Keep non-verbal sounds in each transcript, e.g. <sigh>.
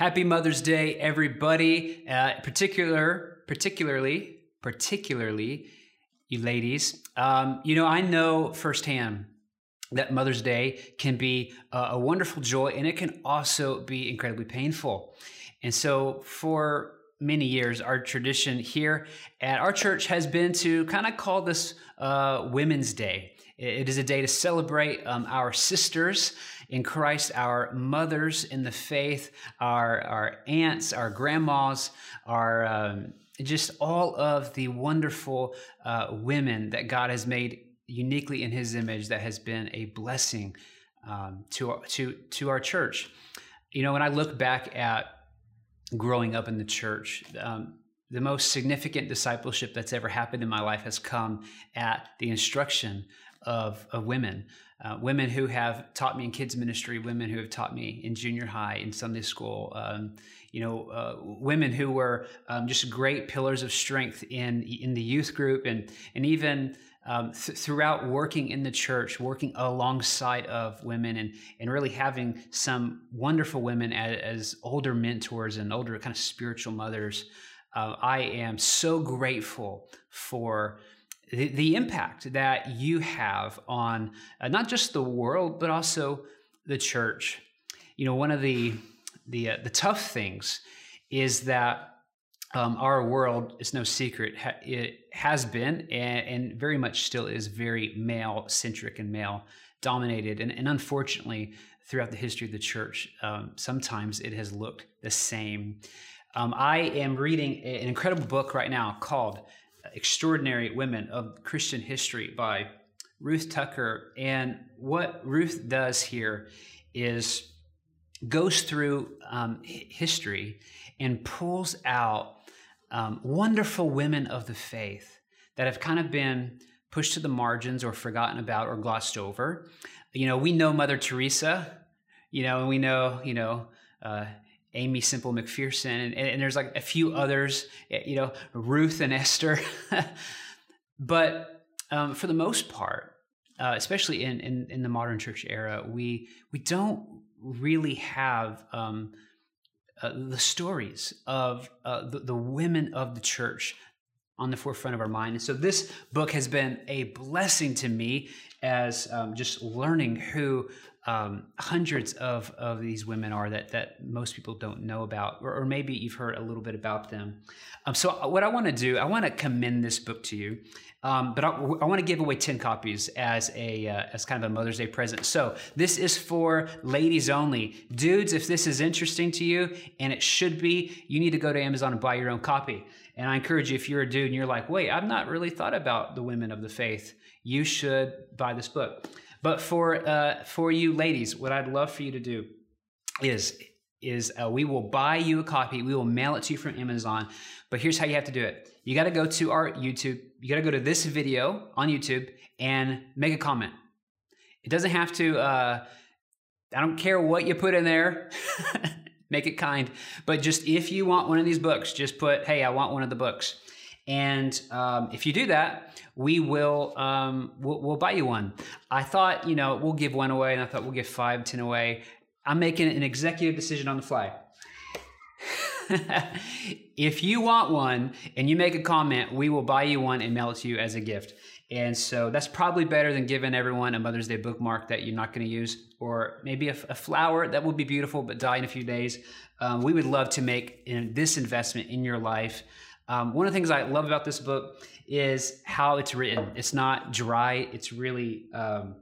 Happy Mother's Day, everybody. Uh, particular, particularly, particularly, you ladies. Um, you know, I know firsthand that Mother's Day can be a, a wonderful joy, and it can also be incredibly painful. And so, for many years, our tradition here at our church has been to kind of call this uh, Women's Day. It is a day to celebrate um, our sisters in Christ, our mothers in the faith, our, our aunts, our grandmas, our um, just all of the wonderful uh, women that God has made uniquely in His image that has been a blessing um, to, our, to, to our church. You know, when I look back at growing up in the church, um, the most significant discipleship that's ever happened in my life has come at the instruction of, of women. Uh, women who have taught me in kids ministry, women who have taught me in junior high, in Sunday school, um, you know, uh, women who were um, just great pillars of strength in in the youth group, and and even um, th- throughout working in the church, working alongside of women, and and really having some wonderful women as, as older mentors and older kind of spiritual mothers. Uh, I am so grateful for the, the impact that you have on uh, not just the world but also the church. You know, one of the the uh, the tough things is that um, our world is no secret. It has been and, and very much still is very male centric and male dominated, and, and, unfortunately, throughout the history of the church, um, sometimes it has looked the same. Um, I am reading an incredible book right now called Extraordinary Women of Christian History by Ruth Tucker. And what Ruth does here is goes through um, history and pulls out um, wonderful women of the faith that have kind of been pushed to the margins or forgotten about or glossed over. You know, we know Mother Teresa, you know, and we know, you know, uh, Aimee Semple McPherson, and, and, there's like a few others, eh, you know, Ruth and Esther. <laughs> but um, for the most part, uh, especially in, in, in the modern church era, we we don't really have um, uh, the stories of uh, the, the women of the church on the forefront of our mind. And so this book has been a blessing to me as um, just learning who um, hundreds of, of these women are that, that most people don't know about, or, or maybe you've heard a little bit about them. Um, so, what I want to do, I want to commend this book to you, um, but I, I want to give away 10 copies as, a, uh, as kind of a Mother's Day present. So, this is for ladies only. Dudes, if this is interesting to you, and it should be, you need to go to Amazon and buy your own copy. And I encourage you, if you're a dude and you're like, wait, I've not really thought about the women of the faith, you should buy this book. But for uh, for you ladies, what I'd love for you to do is is uh, we will buy you a copy. We will mail it to you from Amazon. But here's how you have to do it. You got to go to our YouTube. You got to go to this video on YouTube and make a comment. It doesn't have to. Uh, I don't care what you put in there. <laughs> make it kind. But just if you want one of these books, just put, "Hey, I want one of the books." And um, if you do that, we will um, we'll, we'll, buy you one. I thought, you know, we'll give one away, and I thought we'll give five, ten away. I'm making an executive decision on the fly. <laughs> if you want one and you make a comment, we will buy you one and mail it to you as a gift. And so that's probably better than giving everyone a Mother's Day bookmark that you're not going to use, or maybe a, a, flower that would be beautiful but die in a few days. Um, we would love to make in, this investment in your life. Um, one of the things I love about this book is how it's written. It's not dry. It's really, um,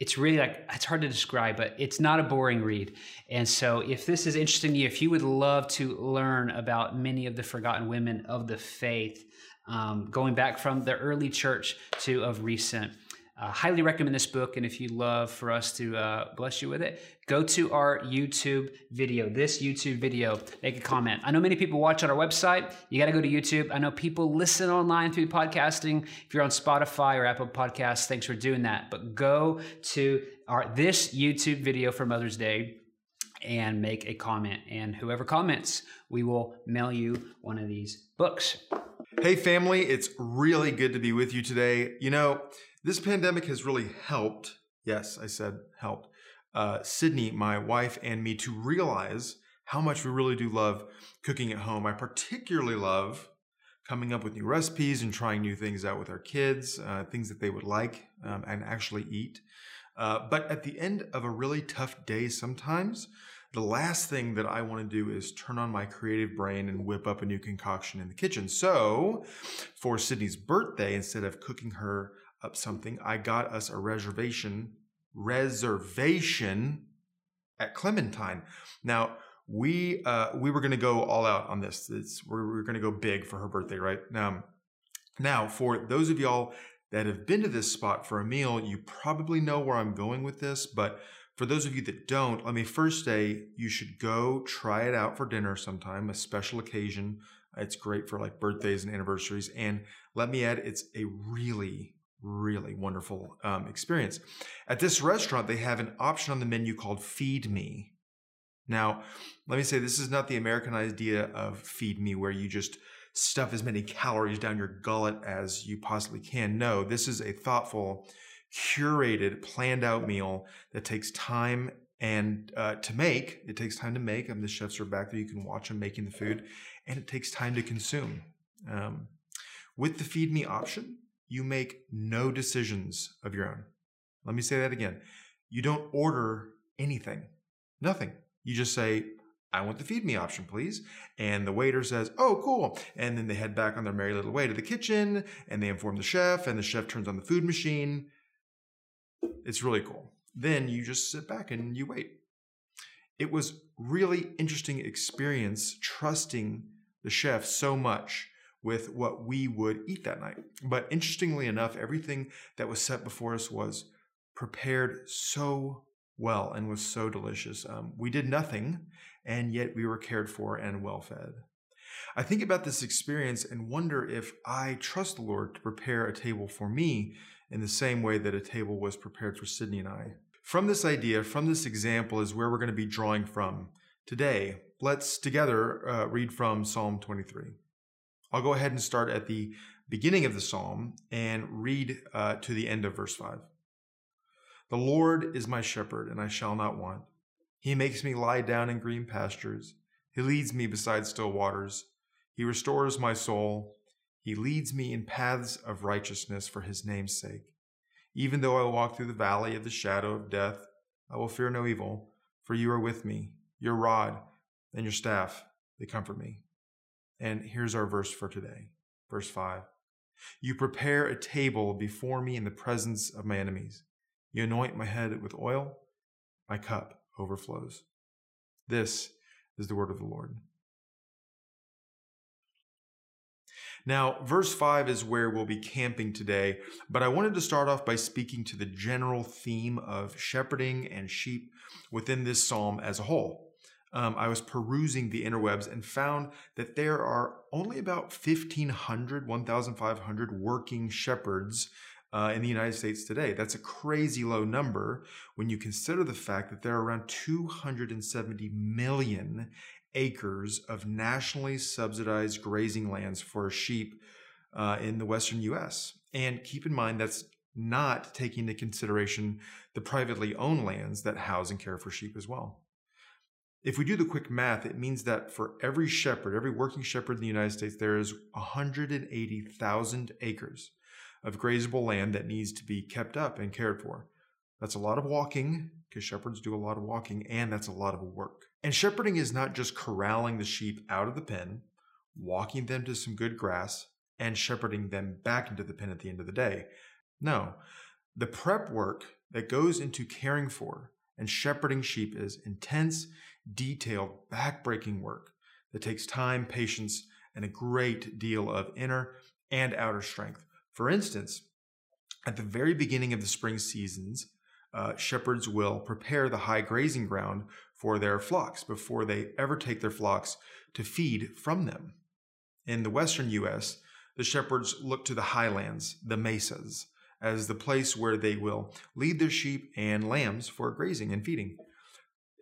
it's really like it's hard to describe, but it's not a boring read. And so, if this is interesting to you, if you would love to learn about many of the forgotten women of the faith, um, going back from the early church to of recent, uh, highly recommend this book. And if you love for us to uh, bless you with it, go to our YouTube video, this YouTube video, make a comment. I know many people watch on our website. You got to go to YouTube. I know people listen online through podcasting. If you're on Spotify or Apple Podcasts, thanks for doing that. But go to our this YouTube video for Mother's Day and make a comment. And whoever comments, we will mail you one of these books. Hey, family, it's really good to be with you today. You know, this pandemic has really helped, yes, I said helped, uh, Sydney, my wife, and me to realize how much we really do love cooking at home. I particularly love coming up with new recipes and trying new things out with our kids, uh, things that they would like um, and actually eat. Uh, but at the end of a really tough day, sometimes the last thing that I want to do is turn on my creative brain and whip up a new concoction in the kitchen. So for Sydney's birthday, instead of cooking her up something, I got us a reservation reservation at Clementine. Now we uh, we were going to go all out on this. It's, we're, going to go big for her birthday, right? Now, now for those of y'all that have been to this spot for a meal, you probably know where I'm going with this, but for those of you that don't, let me first say you should go try it out for dinner sometime, a special occasion. It's great for like birthdays and anniversaries. And let me add, it's a really, really wonderful um, experience. At this restaurant, they have an option on the menu called Feed Me. Now, let me say this is not the American idea of Feed Me, where you just stuff as many calories down your gullet as you possibly can. No, this is a thoughtful, curated, planned out meal that takes time and uh, to make. It takes time to make. Mean, the chefs are back there. You can watch them making the food, and it takes time to consume. Um, with the feed me option, you make no decisions of your own. Let me say that again. You don't order anything, nothing. You just say, I want the feed me option, please. And the waiter says, Oh, cool. And then they head back on their merry little way to the kitchen and they inform the chef, and the chef turns on the food machine it's really cool. Then you just sit back and you wait. It was really interesting experience trusting the chef so much with what we would eat that night. But interestingly enough, everything that was set before us was prepared so well and was so delicious. Um, we did nothing, and yet we were cared for and well fed. I think about this experience and wonder if I trust the Lord to prepare a table for me in the same way that a table was prepared for Sydney and I. From this idea, from this example, is where we're going to be drawing from. Today, let's together uh, read from Psalm 23. I'll go ahead and start at the beginning of the psalm and read uh, to the end of verse 5. The Lord is my shepherd, and I shall not want. He makes me lie down in green pastures. He leads me beside still waters. He restores my soul. He leads me in paths of righteousness for his name's sake. Even though I walk through the valley of the shadow of death, I will fear no evil, for you are with me. Your rod and your staff, they comfort me. And here's our verse for today. Verse 5. You prepare a table before me in the presence of my enemies. You anoint my head with oil, my cup overflows. This is the word of the Lord. Now, verse 5 is where we'll be camping today, but I wanted to start off by speaking to the general theme of shepherding and sheep within this psalm as a whole. Um, I was perusing the interwebs and found that there are only about 1,500, 1,500 working shepherds uh, in the United States today. That's a crazy low number when you consider the fact that there are around 270 million acres of nationally subsidized grazing lands for sheep uh, in the western US. And keep in mind that's not taking into consideration the privately owned lands that house and care for sheep as well. If we do the quick math, it means that for every shepherd, every working shepherd in the United States, there is 180,000 acres of grazable land that needs to be kept up and cared for. That's a lot of walking, because shepherds do a lot of walking, and that's a lot of work. And shepherding is not just corralling the sheep out of the pen, walking them to some good grass, and shepherding them back into the pen at the end of the day. No, the prep work that goes into caring for and shepherding sheep is intense, detailed, backbreaking work that takes time, patience, and a great deal of inner and outer strength. For instance, at the very beginning of the spring seasons, uh, shepherds will prepare the high grazing ground for their flocks before they ever take their flocks to feed from them. In the western U.S., the shepherds look to the highlands, the mesas, as the place where they will lead their sheep and lambs for grazing and feeding.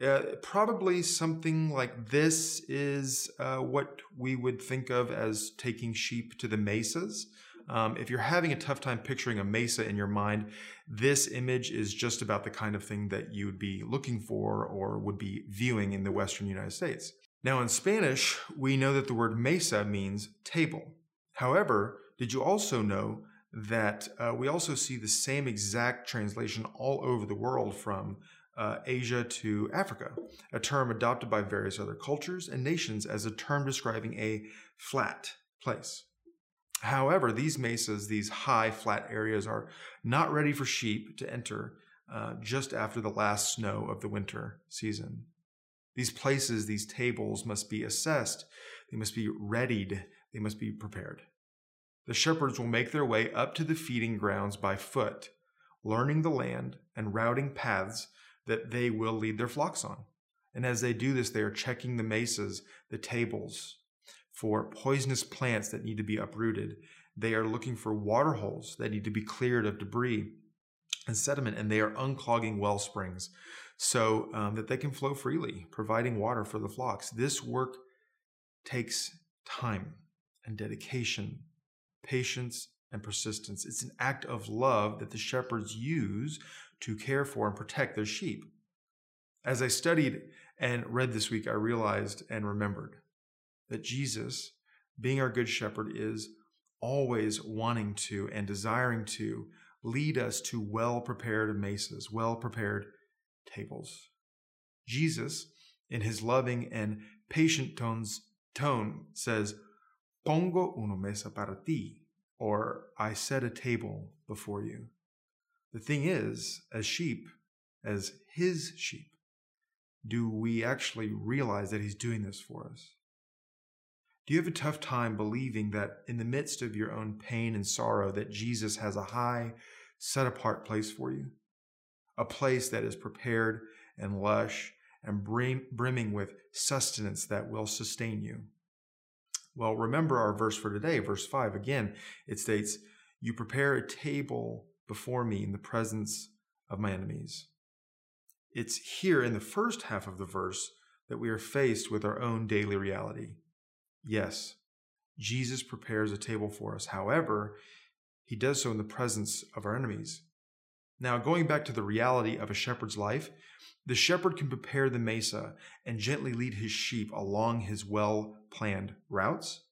Uh, probably something like this is uh, what we would think of as taking sheep to the mesas. Um, if you're having a tough time picturing a mesa in your mind, this image is just about the kind of thing that you would be looking for or would be viewing in the Western United States. Now, in Spanish, we know that the word mesa means table. However, did you also know that uh, we also see the same exact translation all over the world from uh, Asia to Africa, a term adopted by various other cultures and nations as a term describing a flat place. However, these mesas, these high flat areas, are not ready for sheep to enter uh, just after the last snow of the winter season. These places, these tables must be assessed, they must be readied, they must be prepared. The shepherds will make their way up to the feeding grounds by foot, learning the land and routing paths that they will lead their flocks on. And as they do this, they are checking the mesas, the tables, for poisonous plants that need to be uprooted. They are looking for water holes that need to be cleared of debris and sediment, and they are unclogging well springs so um, that they can flow freely, providing water for the flocks. This work takes time and dedication, patience and persistence. It's an act of love that the shepherds use to care for and protect their sheep. As I studied and read this week, I realized and remembered that Jesus, being our good shepherd, is always wanting to and desiring to lead us to well prepared mesas, well prepared tables. Jesus, in his loving and patient tones, tone, says, Pongo una mesa para ti, or I set a table before you. The thing is, as sheep, as his sheep, do we actually realize that he's doing this for us? Do you have a tough time believing that in the midst of your own pain and sorrow that Jesus has a high, set apart place for you? A place that is prepared and lush and brim, brimming with sustenance that will sustain you. Well, remember our verse for today, verse 5. Again, it states, You prepare a table before me in the presence of my enemies. It's here in the first half of the verse that we are faced with our own daily reality. Yes, Jesus prepares a table for us. However, he does so in the presence of our enemies. Now, going back to the reality of a shepherd's life, the shepherd can prepare the mesa and gently lead his sheep along his well planned routes,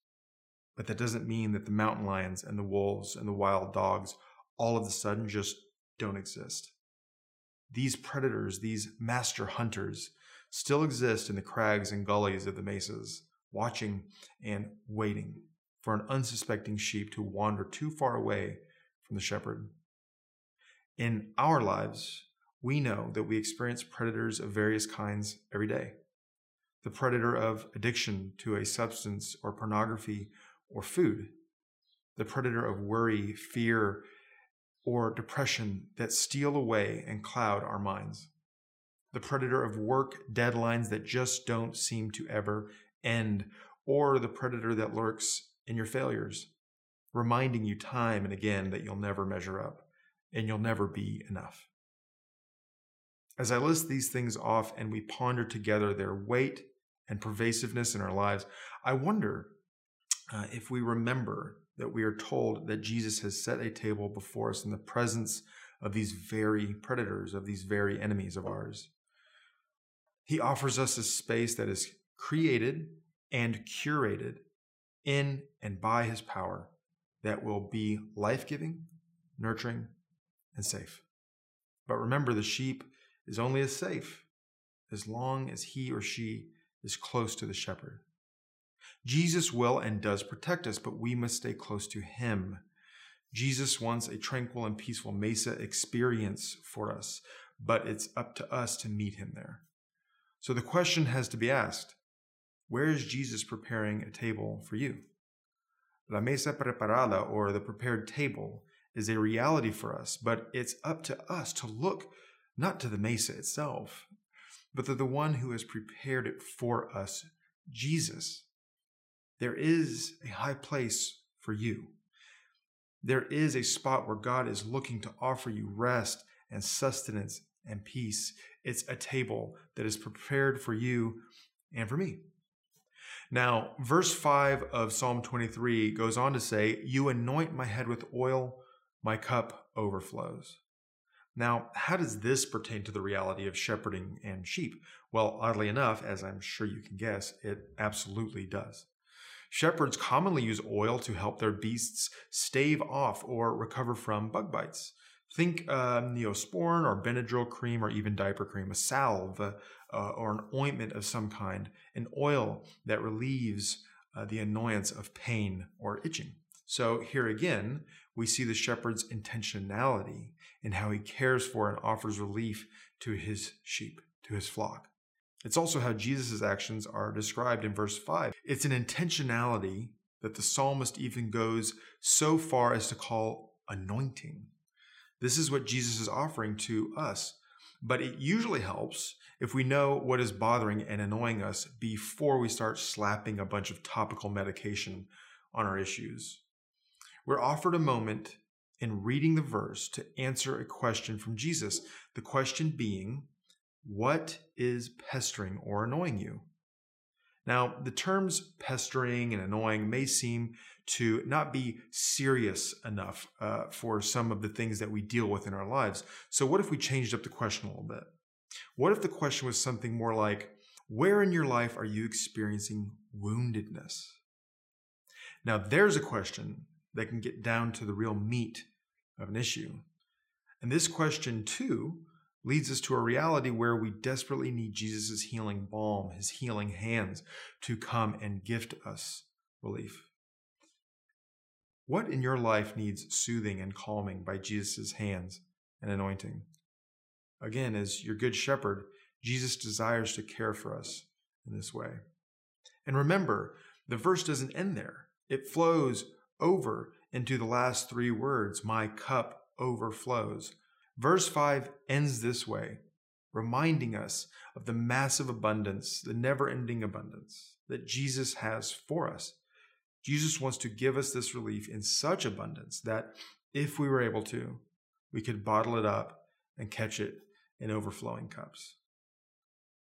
but that doesn't mean that the mountain lions and the wolves and the wild dogs all of a sudden just don't exist. These predators, these master hunters, still exist in the crags and gullies of the mesas, watching and waiting for an unsuspecting sheep to wander too far away from the shepherd. In our lives, we know that we experience predators of various kinds every day. The predator of addiction to a substance or pornography or food, the predator of worry, fear, or depression that steal away and cloud our minds. The predator of work deadlines that just don't seem to ever end, or the predator that lurks in your failures, reminding you time and again that you'll never measure up and you'll never be enough. As I list these things off and we ponder together their weight and pervasiveness in our lives, I wonder uh, if we remember that we are told that Jesus has set a table before us in the presence of these very predators, of these very enemies of ours. He offers us a space that is created and curated in and by his power that will be life giving, nurturing, and safe. But remember, the sheep is only as safe as long as he or she is close to the shepherd. Jesus will and does protect us, but we must stay close to him. Jesus wants a tranquil and peaceful Mesa experience for us, but it's up to us to meet him there. So the question has to be asked where is Jesus preparing a table for you? La mesa preparada, or the prepared table, is a reality for us, but it's up to us to look not to the mesa itself, but to the one who has prepared it for us, Jesus. There is a high place for you. There is a spot where God is looking to offer you rest and sustenance and peace. It's a table that is prepared for you and for me. Now, verse 5 of Psalm 23 goes on to say, You anoint my head with oil, my cup overflows. Now, how does this pertain to the reality of shepherding and sheep? Well, oddly enough, as I'm sure you can guess, it absolutely does. Shepherds commonly use oil to help their beasts stave off or recover from bug bites. Think uh, Neosporin or Benadryl cream or even diaper cream, a salve uh, or an ointment of some kind, an oil that relieves uh, the annoyance of pain or itching. So here again, we see the shepherd's intentionality in how he cares for and offers relief to his sheep, to his flock. It's also how Jesus' actions are described in verse 5. It's an intentionality that the psalmist even goes so far as to call anointing. This is what Jesus is offering to us. But it usually helps if we know what is bothering and annoying us before we start slapping a bunch of topical medication on our issues. We're offered a moment in reading the verse to answer a question from Jesus. The question being, What is pestering or annoying you? Now, the terms pestering and annoying may seem to not be serious enough uh, for some of the things that we deal with in our lives. So, what if we changed up the question a little bit? What if the question was something more like, Where in your life are you experiencing woundedness? Now, there's a question that can get down to the real meat of an issue. And this question, too, leads us to a reality where we desperately need Jesus' healing balm, his healing hands, to come and gift us relief. What in your life needs soothing and calming by Jesus' hands and anointing? Again, as your good shepherd, Jesus desires to care for us in this way. And remember, the verse doesn't end there. It flows over into the last three words My cup overflows. Verse 5 ends this way, reminding us of the massive abundance, the never ending abundance that Jesus has for us. Jesus wants to give us this relief in such abundance that if we were able to, we could bottle it up and catch it in overflowing cups.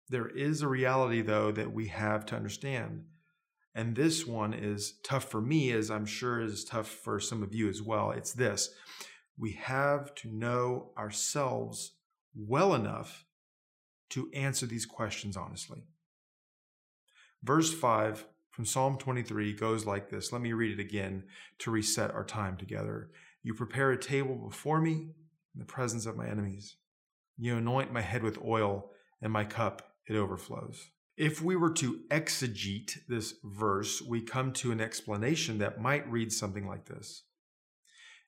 There is a reality, though, that we have to understand and this one is tough for me, as I'm sure is tough for some of you as well. It's this we have to know ourselves well enough to answer these questions honestly. Verse 5 from Psalm 23 goes like this. Let me read it again to reset our time together. You prepare a table before me in the presence of my enemies. You anoint my head with oil, and my cup it overflows. If we were to exegete this verse, we come to an explanation that might read something like this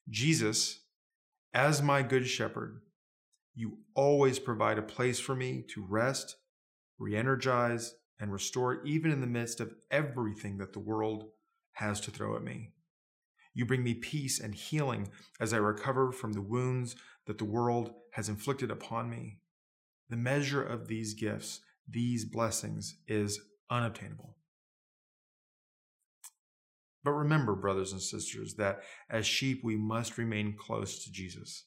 Jesus, as my good shepherd, you always provide a place for me to rest, re energize, and restore, even in the midst of everything that the world has to throw at me. You bring me peace and healing as I recover from the wounds that the world has inflicted upon me. The measure of these gifts these blessings is unobtainable. But remember, brothers and sisters, that as sheep, we must remain close to Jesus.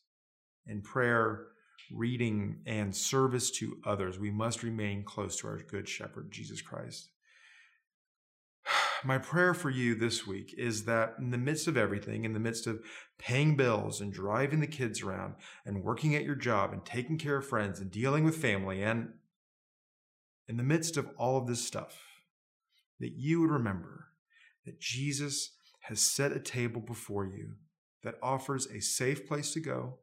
In prayer, reading, and service to others, we must remain close to our good shepherd, Jesus Christ. <sighs> My prayer for you this week is that in the midst of everything, in the midst of paying bills and driving the kids around and working at your job and taking care of friends and dealing with family and in the midst of all of this stuff, that you would remember that Jesus has set a table before you that offers a safe place to go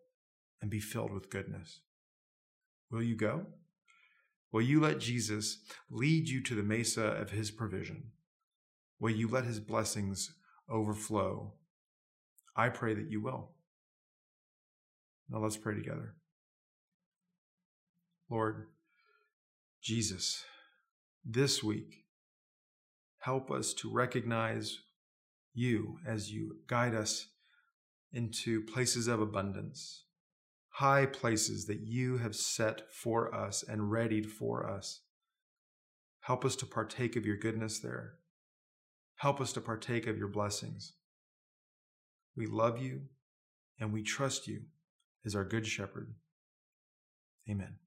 and be filled with goodness. Will you go? Will you let Jesus lead you to the mesa of his provision? Will you let his blessings overflow? I pray that you will. Now let's pray together. Lord, Jesus, this week, help us to recognize you as you guide us into places of abundance, high places that you have set for us and readied for us. Help us to partake of your goodness there. Help us to partake of your blessings. We love you and we trust you as our good shepherd. Amen.